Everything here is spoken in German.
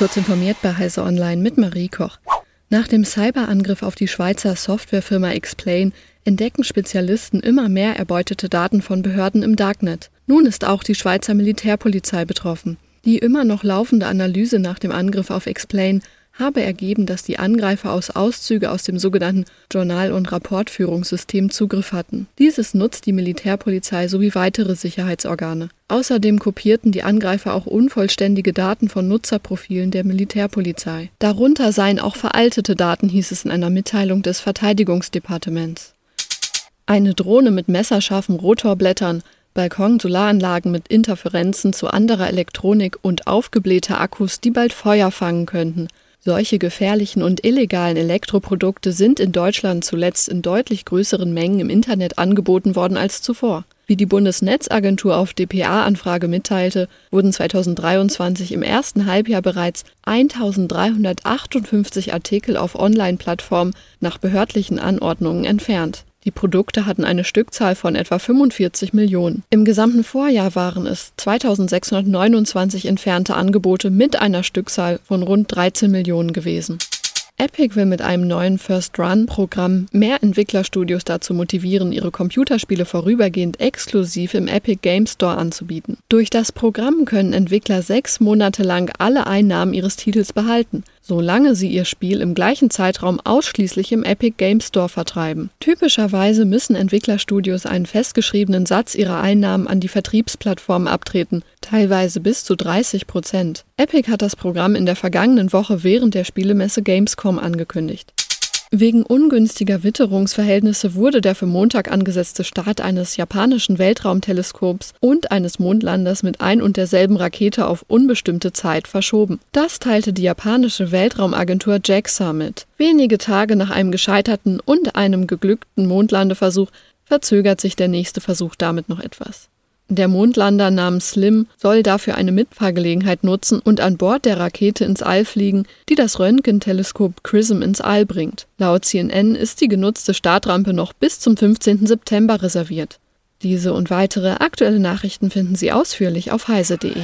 Kurz informiert bei Heise Online mit Marie Koch. Nach dem Cyberangriff auf die Schweizer Softwarefirma Explain entdecken Spezialisten immer mehr erbeutete Daten von Behörden im Darknet. Nun ist auch die Schweizer Militärpolizei betroffen. Die immer noch laufende Analyse nach dem Angriff auf Explain habe ergeben, dass die Angreifer aus Auszüge aus dem sogenannten Journal- und Rapportführungssystem Zugriff hatten. Dieses nutzt die Militärpolizei sowie weitere Sicherheitsorgane. Außerdem kopierten die Angreifer auch unvollständige Daten von Nutzerprofilen der Militärpolizei. Darunter seien auch veraltete Daten, hieß es in einer Mitteilung des Verteidigungsdepartements. Eine Drohne mit messerscharfen Rotorblättern Balkon-Solaranlagen mit Interferenzen zu anderer Elektronik und aufgeblähte Akkus, die bald Feuer fangen könnten. Solche gefährlichen und illegalen Elektroprodukte sind in Deutschland zuletzt in deutlich größeren Mengen im Internet angeboten worden als zuvor. Wie die Bundesnetzagentur auf dpa-Anfrage mitteilte, wurden 2023 im ersten Halbjahr bereits 1358 Artikel auf Online-Plattformen nach behördlichen Anordnungen entfernt. Die Produkte hatten eine Stückzahl von etwa 45 Millionen. Im gesamten Vorjahr waren es 2629 entfernte Angebote mit einer Stückzahl von rund 13 Millionen gewesen. Epic will mit einem neuen First Run-Programm mehr Entwicklerstudios dazu motivieren, ihre Computerspiele vorübergehend exklusiv im Epic Game Store anzubieten. Durch das Programm können Entwickler sechs Monate lang alle Einnahmen ihres Titels behalten solange sie ihr Spiel im gleichen Zeitraum ausschließlich im Epic Game Store vertreiben. Typischerweise müssen Entwicklerstudios einen festgeschriebenen Satz ihrer Einnahmen an die Vertriebsplattformen abtreten, teilweise bis zu 30 Prozent. Epic hat das Programm in der vergangenen Woche während der Spielemesse Gamescom angekündigt. Wegen ungünstiger Witterungsverhältnisse wurde der für Montag angesetzte Start eines japanischen Weltraumteleskops und eines Mondlanders mit ein und derselben Rakete auf unbestimmte Zeit verschoben. Das teilte die japanische Weltraumagentur JAXA mit. Wenige Tage nach einem gescheiterten und einem geglückten Mondlandeversuch verzögert sich der nächste Versuch damit noch etwas. Der Mondlander namens Slim soll dafür eine Mitfahrgelegenheit nutzen und an Bord der Rakete ins All fliegen, die das Röntgenteleskop XRISM ins All bringt. Laut CNN ist die genutzte Startrampe noch bis zum 15. September reserviert. Diese und weitere aktuelle Nachrichten finden Sie ausführlich auf heise.de.